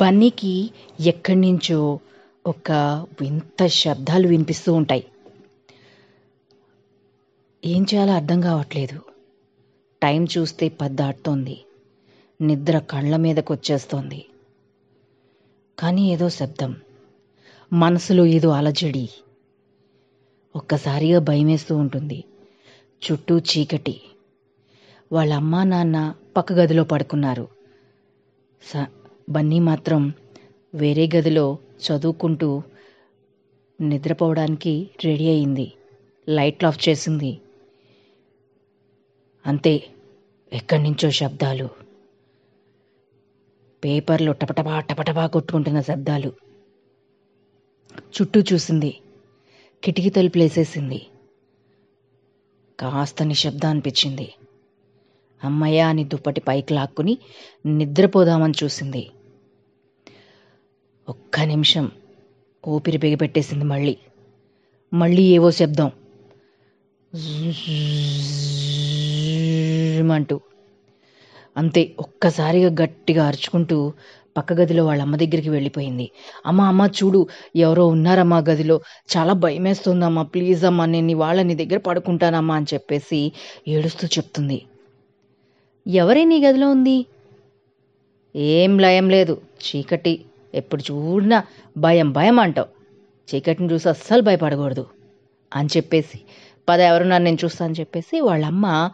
బన్నీకి ఎక్కడి నుంచో ఒక వింత శబ్దాలు వినిపిస్తూ ఉంటాయి. ఏం చేయాలో అర్థం కావట్లేదు. టైం చూస్తే పది దాటుతోంది నిద్ర కళ్ళ మీదకు వచ్చేస్తోంది కానీ ఏదో శబ్దం. మనసులో ఏదో అలజడి. ఒక్కసారిగా భయమేస్తూ ఉంటుంది. చుట్టూ చీకటి. వాళ్ళ అమ్మా నాన్న పక్క గదిలో పడుకున్నారు. స బన్నీ మాత్రం వేరే గదిలో చదువుకుంటూ నిద్రపోవడానికి రెడీ అయింది. లైట్లు ఆఫ్ చేసింది. అంతే ఎక్కడి నుంచో శబ్దాలు. పేపర్లు టపటపా టపటపా కొట్టుకుంటున్న శబ్దాలు. చుట్టూ చూసింది. కిటికీ తలుపులు వేసేసింది కాస్త నిశ్శబ్దం అనిపించింది. అమ్మయ్య అని దుప్పటి పైకి లాక్కుని నిద్రపోదామని చూసింది. ఒక్క నిమిషం ఊపిరి బిగపెట్టేసింది మళ్ళీ. మళ్ళీ ఏవో శబ్దం. అంటూ అంతే ఒక్కసారిగా గట్టిగా అరుచుకుంటూ పక్క గదిలో వాళ్ళ అమ్మ దగ్గరికి వెళ్ళిపోయింది అమ్మ అమ్మ చూడు ఎవరో ఉన్నారమ్మా గదిలో చాలా భయమేస్తుందమ్మా ప్లీజ్ అమ్మా నేను వాళ్ళ నీ దగ్గర పడుకుంటానమ్మా అని చెప్పేసి ఏడుస్తూ చెప్తుంది ఎవరే నీ గదిలో ఉంది ఏం లయం లేదు చీకటి ఎప్పుడు చూడినా భయం భయం అంటావు. చీకటిని చూసి అస్సలు భయపడకూడదు అని చెప్పేసి పద ఎవరున్నారు నేను చూస్తా అని చెప్పేసి వాళ్ళమ్మ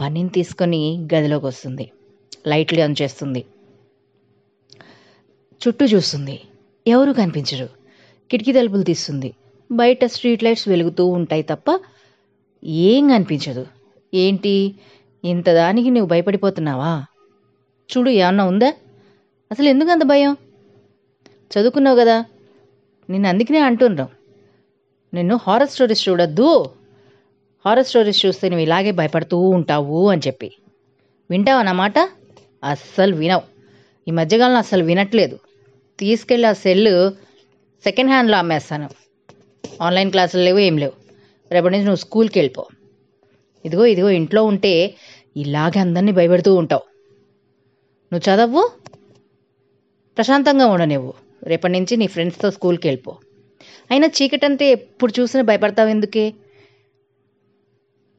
బన్నీని తీసుకొని గదిలోకి వస్తుంది. లైట్లు ఆన్ చేస్తుంది. చుట్టూ చూస్తుంది. ఎవరు కనిపించరు. కిటికీ తలుపులు తీస్తుంది. బయట స్ట్రీట్ లైట్స్ వెలుగుతూ ఉంటాయి తప్ప ఏం కనిపించదు. ఏంటి? ఇంత దానికి నువ్వు భయపడిపోతున్నావా? చూడు ఏమన్నా ఉందా? అసలు ఎందుకు అంత భయం? చదువుకున్నావు కదా? నిన్ను అందుకనే అంటున్నాం నిన్ను హారర్ స్టోరీస్ చూడొద్దు. హారర్ స్టోరీస్ చూస్తే నువ్వు ఇలాగే భయపడుతూ ఉంటావు అని చెప్పి. వింటావు అన్నమాట అస్సలు వినవు. ఈ మధ్యకాలంలో అస్సలు వినట్లేదు. తీసుకెళ్ళి ఆ సెల్ సెకండ్ హ్యాండ్లో అమ్మేస్తాను. ఆన్లైన్ క్లాసులు లేవు ఏం లేవు. రేపటి నుంచి నువ్వు స్కూల్కి వెళ్ళిపో. ఇదిగో ఇదిగో ఇంట్లో ఉంటే ఇలాగే అందరినీ భయపెడుతూ ఉంటావు. నువ్వు చదవు ప్రశాంతంగా ఉండనివ్వు. రేపటి నుంచి నీ ఫ్రెండ్స్తో స్కూల్కి వెళ్ళిపో. అయినా చీకటి అంటే ఎప్పుడు చూసినా భయపడతావు ఎందుకే?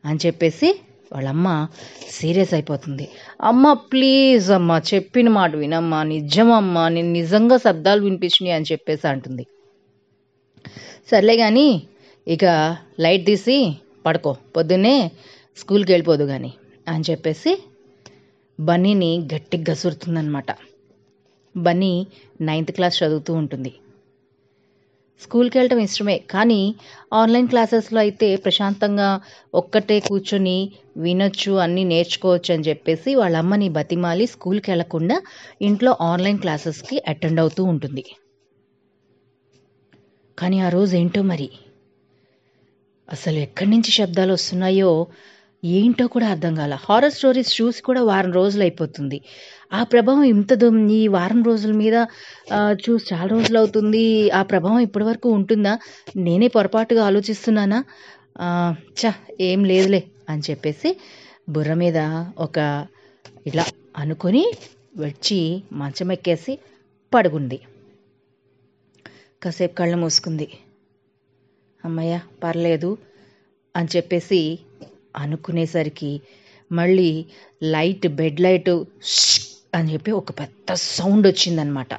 అని చెప్పేసి వాళ్ళమ్మ సీరియస్ అయిపోతుంది. అమ్మ ప్లీజ్ అమ్మ చెప్పిన మాట వినమ్మా నిజమమ్మా నేను నిజంగా శబ్దాలు వినిపించినాయి అని చెప్పేసి అంటుంది. సర్లే కానీ ఇక లైట్ తీసి పడుకో పొద్దున్నే స్కూల్కి వెళ్ళిపోదు కానీ అని చెప్పేసి బన్నీని గట్టిగా గసురుతుందనమాట బన్నీ నైన్త్ క్లాస్ చదువుతూ ఉంటుంది. స్కూల్కి వెళ్ళటం ఇష్టమే కానీ ఆన్లైన్ క్లాసెస్లో అయితే ప్రశాంతంగా ఒక్కటే కూర్చొని వినొచ్చు అన్నీ నేర్చుకోవచ్చు అని చెప్పేసి వాళ్ళ అమ్మని బతిమాలి స్కూల్కి వెళ్ళకుండా ఇంట్లో ఆన్లైన్ క్లాసెస్కి అటెండ్ అవుతూ ఉంటుంది. కానీ ఆ రోజు ఏంటో మరి? అసలు ఎక్కడి నుంచి శబ్దాలు వస్తున్నాయో ఏంటో కూడా అర్థం కాల. హారర్ స్టోరీస్ చూసి కూడా వారం రోజులు అయిపోతుంది. ఆ ప్రభావం ఇంత ఈ వారం రోజుల మీద చూసి చాలా రోజులు అవుతుంది. ఆ ప్రభావం ఇప్పటి వరకు ఉంటుందా? నేనే పొరపాటుగా ఆలోచిస్తున్నానా? చ ఏం లేదులే అని చెప్పేసి బుర్ర మీద ఒక ఇలా అనుకొని వచ్చి మంచం ఎక్కేసి పడుకుంది. కాసేపు కళ్ళు మూసుకుంది. అమ్మయ్య పర్లేదు అని చెప్పేసి అనుకునేసరికి మళ్ళీ లైట్ బెడ్ లైట్ అని చెప్పి ఒక పెద్ద సౌండ్ వచ్చిందనమాట.